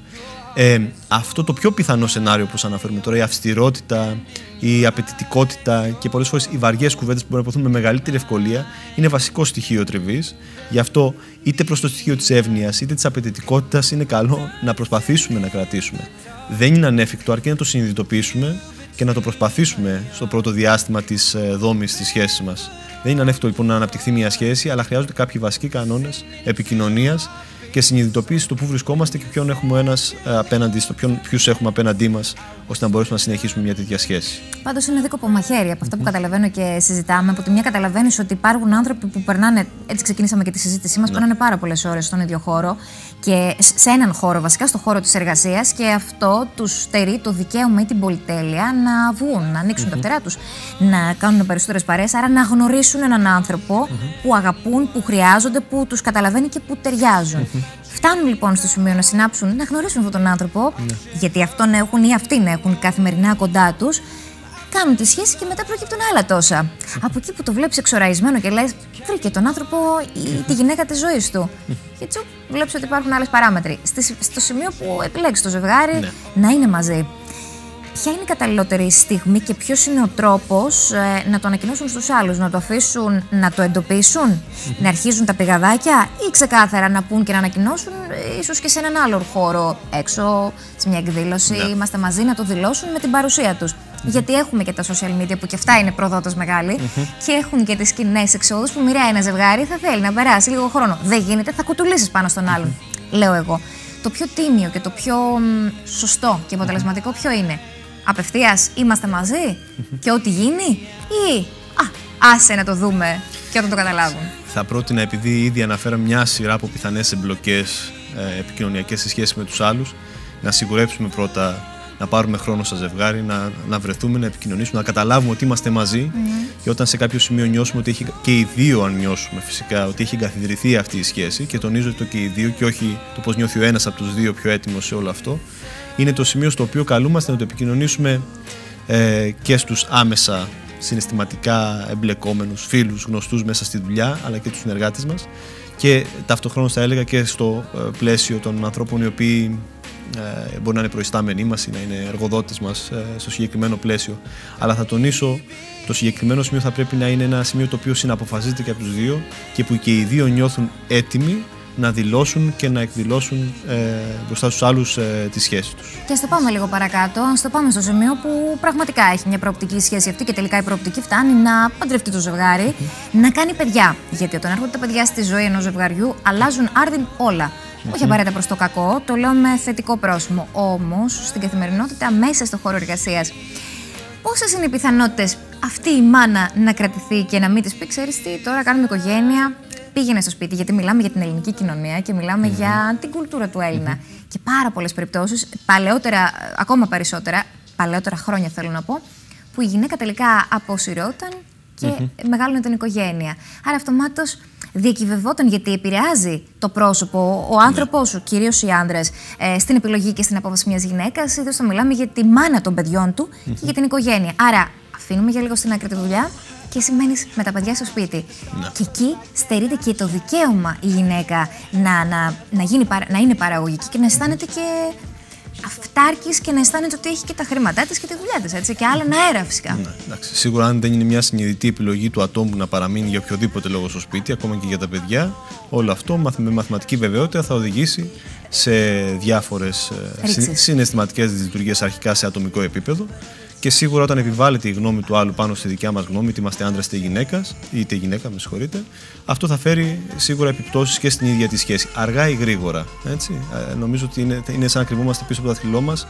ε, αυτό το πιο πιθανό σενάριο που αναφέρουμε τώρα, η αυστηρότητα, η απαιτητικότητα και πολλές φορές οι βαριές κουβέντες που μπορούν να υποθούν με μεγαλύτερη ευκολία είναι βασικό στοιχείο τριβής. Γι' αυτό είτε προς το στοιχείο της εύνοια είτε της απαιτητικότητας είναι καλό να προσπαθήσουμε να κρατήσουμε. Δεν είναι ανέφικτο, αρκεί να το συνειδητοποιήσουμε και να το προσπαθήσουμε στο πρώτο διάστημα της δόμης της σχέσης μας. Δεν είναι ανέφικτο λοιπόν να αναπτυχθεί μια σχέση, αλλά χρειάζονται κάποιοι βασικοί κανόνες επικοινωνίας και συνειδητοποίηση του πού βρισκόμαστε και ποιον έχουμε ένας απέναντι, στο ποιους έχουμε απέναντί μας, ώστε να μπορέσουμε να συνεχίσουμε μια τέτοια σχέση. Πάντως είναι δίκοπο μαχαίρι από αυτά που καταλαβαίνω και συζητάμε. Από τη μια καταλαβαίνεις ότι υπάρχουν άνθρωποι που περνάνε. Έτσι ξεκινήσαμε και τη συζήτησή μας, περνάνε πάρα πολλές ώρες στον ίδιο χώρο και σε έναν χώρο, βασικά στο χώρο της εργασίας και αυτό τους στερεί το δικαίωμα ή την πολυτέλεια να βγουν, να ανοίξουν τα φτερά τους, να κάνουν περισσότερες παρέ, άρα να γνωρίσουν έναν άνθρωπο που αγαπούν, που χρειάζονται, που τους καταλαβαίνει και που ταιριάζουν. Φτάνουν λοιπόν στο σημείο να συνάψουν, να γνωρίσουν αυτόν τον άνθρωπο, γιατί αυτόν έχουν ή αυτήν έχουν καθημερινά κοντά τους, κάνουν τη σχέση και μετά προκύπτουν άλλα τόσα. Από εκεί που το βλέπεις εξοραϊσμένο και λες, βρήκε τον άνθρωπο ή τη γυναίκα της ζωής του. <laughs> Και τσου, βλέπεις ότι υπάρχουν άλλες παράμετροι. Στη- Στο σημείο που επιλέξεις το ζευγάρι Ναι. να είναι μαζί. Ποια είναι η καταλληλότερη στιγμή και ποιος είναι ο τρόπος να το ανακοινώσουν στους άλλους, να το αφήσουν να το εντοπίσουν, να αρχίζουν τα πηγαδάκια ή ξεκάθαρα να πούν και να ανακοινώσουν, ίσως και σε έναν άλλο χώρο έξω, σε μια εκδήλωση, Ναι. είμαστε μαζί, να το δηλώσουν με την παρουσία τους. Γιατί έχουμε και τα social media που και αυτά είναι προδότος μεγάλη και έχουν και τις κοινές εξόδους που μοιράει ένα ζευγάρι, θα θέλει να περάσει λίγο χρόνο. Δεν γίνεται, θα κουτουλήσεις πάνω στον άλλον. Λέω εγώ. Το πιο τίμιο και το πιο μ, σωστό και αποτελεσματικό ποιο είναι; Απευθείας είμαστε μαζί και ό,τι γίνει, ή α, άσε να το δούμε και όταν το καταλάβουν. Θα πρότεινα, επειδή ήδη αναφέραμε μια σειρά από πιθανές εμπλοκές ε, επικοινωνιακές σε σχέση με τους άλλους, να σιγουρέψουμε πρώτα να πάρουμε χρόνο στα ζευγάρι, να, να βρεθούμε, να επικοινωνήσουμε, να καταλάβουμε ότι είμαστε μαζί και όταν σε κάποιο σημείο νιώσουμε ότι έχει και οι δύο, αν νιώσουμε φυσικά, ότι έχει εγκαθιδρυθεί αυτή η σχέση και τονίζω το και οι δύο και όχι το πώς νιώθει ο ένας από τους δύο πιο έτοιμος σε όλο αυτό, είναι το σημείο στο οποίο καλούμαστε να το επικοινωνήσουμε ε, και στους άμεσα συναισθηματικά εμπλεκόμενους φίλους, γνωστούς μέσα στη δουλειά αλλά και τους συνεργάτες μας. Και ταυτοχρόνως θα έλεγα και στο ε, πλαίσιο των ανθρώπων οι οποίοι ε, μπορεί να είναι προϊστάμενοι μας ή να είναι εργοδότες μας ε, στο συγκεκριμένο πλαίσιο. Αλλά θα τονίσω το συγκεκριμένο σημείο θα πρέπει να είναι ένα σημείο το οποίο συναποφασίζεται και από τους δύο και που και οι δύο νιώθουν έτοιμοι να δηλώσουν και να εκδηλώσουν ε, μπροστά στους άλλους ε, τη σχέση τους. Και ας το πάμε λίγο παρακάτω. Α το πάμε στο σημείο που πραγματικά έχει μια προοπτική σχέση αυτή και τελικά η προοπτική φτάνει να παντρευτεί το ζευγάρι, να κάνει παιδιά. Γιατί όταν έρχονται τα παιδιά στη ζωή ενός ζευγαριού, αλλάζουν άρδιν όλα. Όχι απαραίτητα προς το κακό, το λέω με θετικό πρόσημο. Όμως, στην καθημερινότητα, μέσα στο χώρο εργασίας, πόσες είναι οι πιθανότητες αυτή η μάνα να κρατηθεί και να μην της πει: Ξέρεις τι, τώρα κάνουμε οικογένεια, πήγαινε στο σπίτι. Γιατί μιλάμε για την ελληνική κοινωνία και μιλάμε για την κουλτούρα του Έλληνα. Και πάρα πολλές περιπτώσεις, παλαιότερα, ακόμα περισσότερα, παλαιότερα χρόνια θέλω να πω, που η γυναίκα τελικά αποσυρώταν και μεγάλωνε την οικογένεια. Άρα αυτομάτως διακυβευόταν γιατί επηρεάζει το πρόσωπο, ο άνθρωπός σου, κυρίως οι άντρε, ε, στην επιλογή και στην απόφαση μιας γυναίκας. Ιδίω θα μιλάμε για τη μάνα των παιδιών του και για την οικογένεια. Άρα αφήνουμε για λίγο στην άκρη τη δουλειά και σημαίνεις με τα παιδιά στο σπίτι. Ναι. Και εκεί στερείται και το δικαίωμα η γυναίκα να, να, να, γίνει, παρα- να είναι παραγωγική και να αισθάνεται και αυτάρκης και να αισθάνεται ότι έχει και τα χρήματά της και τη δουλειά της. Και άλλα αέρα φυσικά. Ναι, εντάξει. Σίγουρα, αν δεν είναι μια συνειδητή επιλογή του ατόμου να παραμείνει για οποιοδήποτε λόγο στο σπίτι, ακόμα και για τα παιδιά, όλο αυτό με μαθηματική βεβαιότητα θα οδηγήσει σε διάφορες συναισθηματικές λειτουργίε αρχικά σε ατομικό επίπεδο και σίγουρα όταν επιβάλλεται η γνώμη του άλλου πάνω στη δικιά μας γνώμη, είτε είμαστε άντρας είτε γυναίκας, είτε γυναίκα, με συγχωρείτε, αυτό θα φέρει σίγουρα επιπτώσεις και στην ίδια τη σχέση. Αργά ή γρήγορα. Έτσι. Ε, νομίζω ότι είναι, είναι σαν να κρυβόμαστε πίσω από το δάχτυλό μας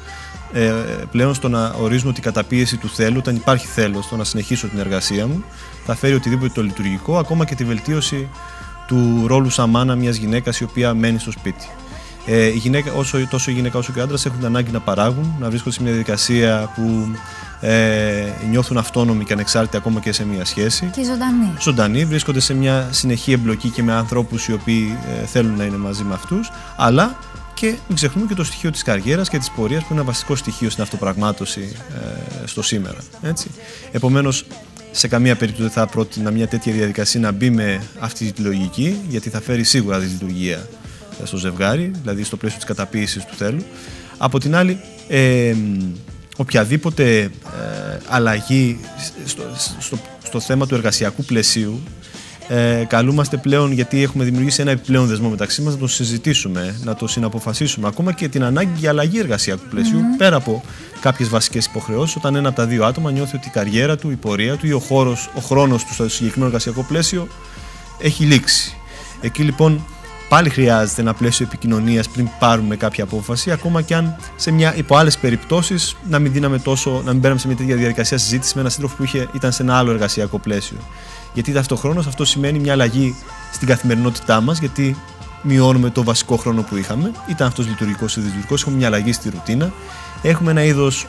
ε, πλέον στο να ορίζουμε ότι η καταπίεση του θέλου, όταν υπάρχει θέλω στο να συνεχίσω την εργασία μου, θα φέρει οτιδήποτε το λειτουργικό, ακόμα και τη βελτίωση του ρόλου σαν μάνα μιας γυναίκας η οποία μένει στο σπίτι. Ε, η γυναίκα, όσο, τόσο η γυναίκα όσο και ο άντρας έχουν την ανάγκη να παράγουν, να βρίσκονται σε μια διαδικασία που ε, νιώθουν αυτόνομοι και ανεξάρτητοι ακόμα και σε μια σχέση. Και ζωντανοί. Ζωντανοί, βρίσκονται σε μια συνεχή εμπλοκή και με ανθρώπους οι οποίοι ε, θέλουν να είναι μαζί με αυτούς. Αλλά και μην ξεχνούμε και το στοιχείο της καριέρας και της πορείας που είναι ένα βασικό στοιχείο στην αυτοπραγμάτωση ε, στο σήμερα. Έτσι. Επομένως, σε καμία περίπτωση δεν θα πρότεινα μια τέτοια διαδικασία να μπει με αυτή τη λογική, γιατί θα φέρει σίγουρα δυσλειτουργία στο ζευγάρι, δηλαδή στο πλαίσιο της καταποίησης του θέλου. Από την άλλη, ε, οποιαδήποτε ε, αλλαγή στο, στο, στο, θέμα του εργασιακού πλαισίου ε, καλούμαστε πλέον, γιατί έχουμε δημιουργήσει ένα επιπλέον δεσμό μεταξύ μας, να το συζητήσουμε, να το συναποφασίσουμε. Ακόμα και την ανάγκη για αλλαγή εργασιακού πλαισίου, πέρα από κάποιες βασικές υποχρεώσεις, όταν ένα από τα δύο άτομα νιώθει ότι η καριέρα του, η πορεία του ή ο, χώρος, ο χρόνος του στο συγκεκριμένο εργασιακό πλαίσιο έχει λήξει. Εκεί λοιπόν πάλι χρειάζεται ένα πλαίσιο επικοινωνίας πριν πάρουμε κάποια απόφαση, ακόμα και αν σε μια, υπό άλλες περιπτώσεις να μην δίναμε τόσο, να μην μπαίναμε σε μια τέτοια διαδικασία συζήτηση με έναν σύντροφο που είχε, ήταν σε ένα άλλο εργασιακό πλαίσιο. Γιατί ταυτόχρονα αυτό σημαίνει μια αλλαγή στην καθημερινότητά μας, γιατί μειώνουμε το βασικό χρόνο που είχαμε. Ήταν αυτός λειτουργικός ή δυσλειτουργικός, έχουμε μια αλλαγή στη ρουτίνα. Έχουμε ένα είδος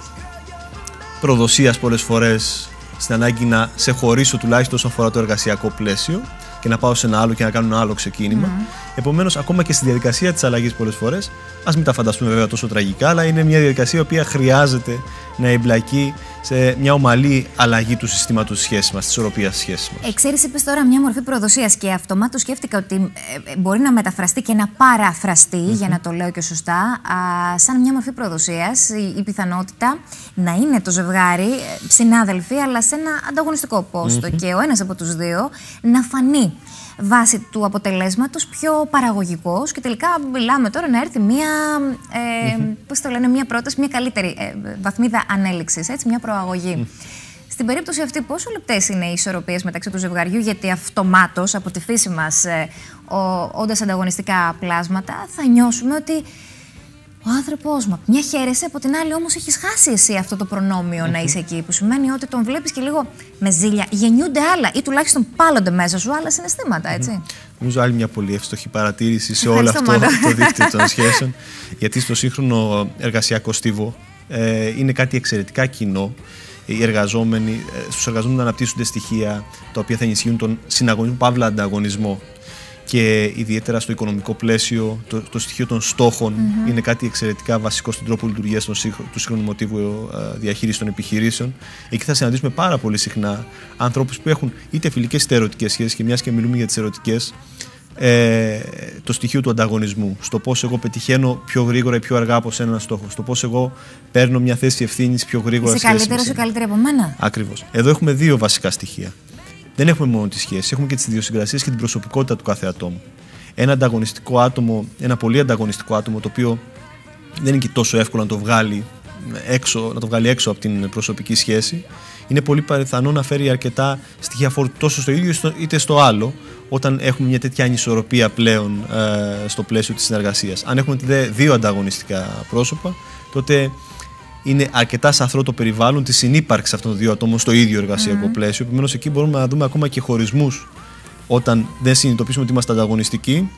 προδοσίας πολλές φορές στην ανάγκη να σε χωρίσω τουλάχιστον όσον αφορά το εργασιακό πλαίσιο και να πάω σε ένα άλλο και να κάνω ένα άλλο ξεκίνημα. Mm. Επομένως, ακόμα και στη διαδικασία της αλλαγής πολλές φορές, ας μην τα φανταστούμε βέβαια τόσο τραγικά, αλλά είναι μια διαδικασία η οποία χρειάζεται να εμπλακεί σε μια ομαλή αλλαγή του συστήματος τη σχέσης μας, της ισορροπίας τη σχέσης μας. Ε, ξέρεις, είπες τώρα μια μορφή προδοσίας και αυτομάτω σκέφτηκα ότι ε, ε, μπορεί να μεταφραστεί και να παραφραστεί, mm-hmm. για να το λέω και σωστά, α, σαν μια μορφή προδοσίας η, η, πιθανότητα να είναι το ζευγάρι ε, συνάδελφοι, αλλά σε ένα ανταγωνιστικό πόστο mm-hmm. και ο ένας από τους δύο να φανεί βάσει του αποτελέσματος πιο παραγωγικός και τελικά μιλάμε τώρα να έρθει μια, ε, πώς το λένε, μια πρόταση, μια καλύτερη ε, βαθμίδα ανέλυξης, έτσι, μια προαγωγή. Στην περίπτωση αυτή, πόσο λεπτές είναι οι ισορροπίες μεταξύ του ζευγαριού, γιατί αυτομάτως από τη φύση μας, ε, όντας ανταγωνιστικά πλάσματα, θα νιώσουμε ότι ο άνθρωπός μου. Μια χαίρεσαι, από την άλλη όμως έχεις χάσει εσύ αυτό το προνόμιο να είσαι εκεί. Που σημαίνει ότι τον βλέπεις και λίγο με ζήλια. Γεννιούνται άλλα ή τουλάχιστον πάλλονται μέσα σου άλλα συναισθήματα, έτσι. Νομίζω άλλη μια πολύ εύστοχη παρατήρηση σε όλο αυτό το δίκτυο των σχέσεων. γιατί στο σύγχρονο εργασιακό στίβο ε, είναι κάτι εξαιρετικά κοινό. Οι εργαζόμενοι, ε, στους εργαζόμενους αναπτύσσονται στοιχεία τα οποία θα ενισχύουν τον συναγωνισμό, παύλα ανταγωνισμό και ιδιαίτερα στο οικονομικό πλαίσιο το, το στοιχείο των στοχων είναι κάτι εξαιρετικά βασικό στον τρόπο λειτουργίας του σύγχρονου μοτίβου ε, διαχείρισης των επιχειρήσεων. Εκεί θα συναντήσουμε πάρα πολύ συχνά ανθρώπους που έχουν είτε φιλικές είτε ερωτικές σχέσεις και μιας και μιλούμε για τις ερωτικές, ε, το στοιχείο του ανταγωνισμού. Στο πώς εγώ πετυχαίνω πιο γρήγορα ή πιο αργά από ένα στόχο. Στο πώς εγώ παίρνω μια θέση ευθύνης πιο γρήγορα. Είσαι καλύτερο ή καλύτερη από μένα; Ακριβώς. Εδώ έχουμε δύο βασικά στοιχεία δεν έχουμε μόνο τις σχέσεις, έχουμε και τις ιδιοσυγκρασίε και την προσωπικότητα του κάθε ατόμου. Ένα ανταγωνιστικό άτομο, ένα πολύ ανταγωνιστικό άτομο, το οποίο δεν είναι και τόσο εύκολο να το βγάλει έξω, να το βγάλει έξω από την προσωπική σχέση, είναι πολύ πιθανό να φέρει αρκετά στοιχεία φόρτου τόσο στο ίδιο είτε στο άλλο, όταν έχουμε μια τέτοια ανισορροπία πλέον ε, στο πλαίσιο της συνεργασίας. Αν έχουμε δύο ανταγωνιστικά πρόσωπα, τότε είναι αρκετά σαθρό το περιβάλλον της συνύπαρξης αυτών των δύο ατόμων στο ίδιο εργασιακό mm. πλαίσιο. Επομένως, εκεί μπορούμε να δούμε ακόμα και χωρισμούς όταν δεν συνειδητοποιήσουμε ότι είμαστε ανταγωνιστικοί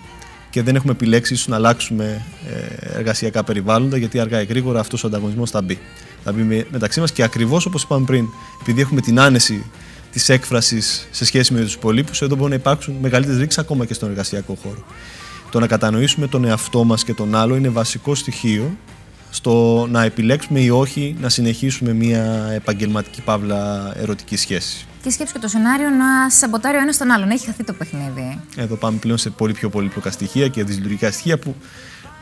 και δεν έχουμε επιλέξει να αλλάξουμε ε, εργασιακά περιβάλλοντα, γιατί αργά ή γρήγορα αυτός ο ανταγωνισμός θα μπει. Θα μπει μεταξύ μας και ακριβώς όπως είπαμε πριν, επειδή έχουμε την άνεση της έκφρασης σε σχέση με τους υπολείπους, εδώ μπορεί να υπάρξουν μεγαλύτερες ρήξεις ακόμα και στον εργασιακό χώρο. Το να κατανοήσουμε τον εαυτό μας και τον άλλο είναι βασικό στοιχείο στο να επιλέξουμε ή όχι να συνεχίσουμε μια επαγγελματική παύλα ερωτική σχέση. Και σκέψου και το σενάριο να σαμποτάρει ο ένας τον άλλον. Έχει χαθεί το παιχνίδι. Εδώ πάμε πλέον σε πολύ πιο πολύπλοκα στοιχεία και δυσλειτουργικά στοιχεία που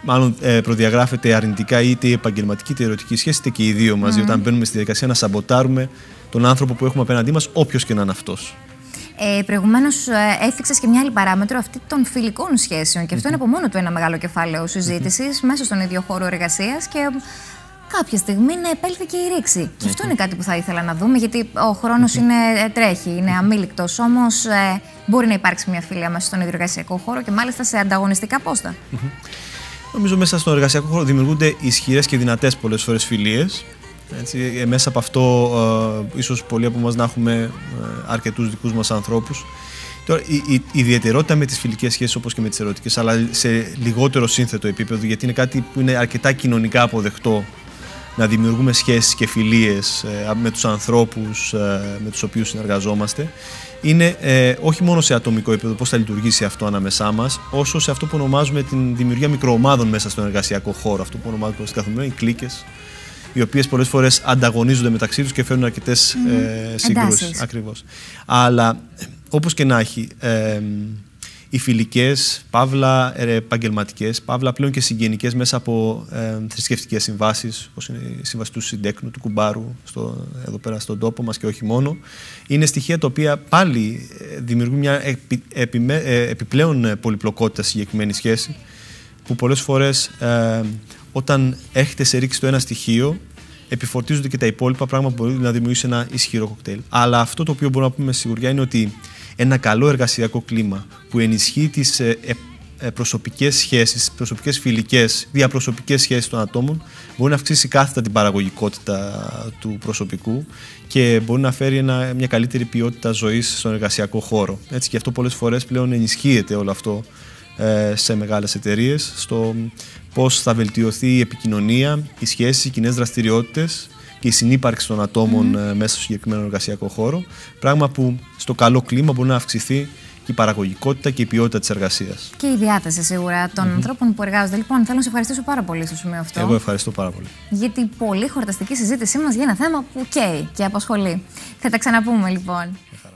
μάλλον ε, προδιαγράφεται αρνητικά είτε η επαγγελματική είτε η ερωτική σχέση, είτε και οι δύο μαζί, όταν μπαίνουμε στη διαδικασία να σαμποτάρουμε τον άνθρωπο που έχουμε απέναντί μας, όποιος και να είναι αυτός. Ε, Προηγουμένως, ε, έθιξε και μια άλλη παράμετρο, αυτή των φιλικών σχέσεων. Και αυτό είναι από μόνο του ένα μεγάλο κεφάλαιο συζήτησης μέσα στον ίδιο χώρο εργασίας. Και κάποια στιγμή να επέλθηκε η ρήξη. Και αυτό είναι κάτι που θα ήθελα να δούμε, γιατί ο χρόνος είναι, ε, τρέχει, είναι αμήλικτος. Όμως ε, μπορεί να υπάρξει μια φιλία μέσα στον ίδιο εργασιακό χώρο και μάλιστα σε ανταγωνιστικά πόστα. Νομίζω μέσα στον εργασιακό χώρο δημιουργούνται ισχυρές και δυνατές πολλές φορές φιλίες. Έτσι, ε, μέσα από αυτό, ε, ίσως πολλοί από εμάς να έχουμε ε, αρκετούς δικούς μας ανθρώπους. Τώρα, η, η, η ιδιαιτερότητα με τις φιλικές σχέσεις όπως και με τις ερωτικές, αλλά σε λιγότερο σύνθετο επίπεδο, γιατί είναι κάτι που είναι αρκετά κοινωνικά αποδεκτό να δημιουργούμε σχέσεις και φιλίες ε, με τους ανθρώπους ε, με τους οποίους συνεργαζόμαστε, είναι ε, όχι μόνο σε ατομικό επίπεδο πώς θα λειτουργήσει αυτό ανάμεσά μας, όσο σε αυτό που ονομάζουμε την δημιουργία μικροομάδων μέσα στον εργασιακό χώρο, αυτό που ονομάζουμε στην καθημερινή κλίκες, οι οποίες πολλές φορές ανταγωνίζονται μεταξύ τους και φέρνουν αρκετές mm. ε, συγκρούσεις. Ακριβώς. Αλλά όπως και να έχει, ε, οι φιλικές, παύλα επαγγελματικές, παύλα πλέον και συγγενικές μέσα από ε, θρησκευτικές συμβάσεις, όπως είναι η σύμβαση του Συντέκνου, του Κουμπάρου, στο, εδώ πέρα στον τόπο μας και όχι μόνο, είναι στοιχεία τα οποία πάλι ε, δημιουργούν μια επι, επιμέ, ε, επιπλέον πολυπλοκότητα στη συγκεκριμένη σχέση, που πολλές φορές ε, όταν έχετε σε ρίξει το ένα στοιχείο, επιφορτίζονται και τα υπόλοιπα πράγματα που μπορεί να δημιουργήσει ένα ισχυρό κοκτέιλ. Αλλά αυτό το οποίο μπορούμε να πούμε με σιγουριά είναι ότι ένα καλό εργασιακό κλίμα που ενισχύει τις ε, ε, προσωπικές σχέσεις, προσωπικές φιλικές, διαπροσωπικές σχέσεις των ατόμων μπορεί να αυξήσει κάθετα την παραγωγικότητα του προσωπικού και μπορεί να φέρει ένα, μια καλύτερη ποιότητα ζωής στον εργασιακό χώρο. Έτσι και αυτό πολλές φορές πλέον ενισχύεται όλο αυτό ε, σε μεγάλες εταιρείες στο πώς θα βελτιωθεί η επικοινωνία, οι σχέσεις, οι κοινές δραστηριότητες και η συνύπαρξη των ατόμων μέσα στο συγκεκριμένο εργασιακό χώρο. Πράγμα που στο καλό κλίμα μπορεί να αυξηθεί και η παραγωγικότητα και η ποιότητα της εργασίας. Και η διάθεση σίγουρα των ανθρώπων που εργάζονται. Λοιπόν, θέλω να σε ευχαριστήσω πάρα πολύ στο σημείο αυτό. Εγώ ευχαριστώ πάρα πολύ. Γιατί πολύ χορταστική συζήτησή μας για ένα θέμα που καίει και απασχολεί. Θα τα ξαναπούμε λοιπόν.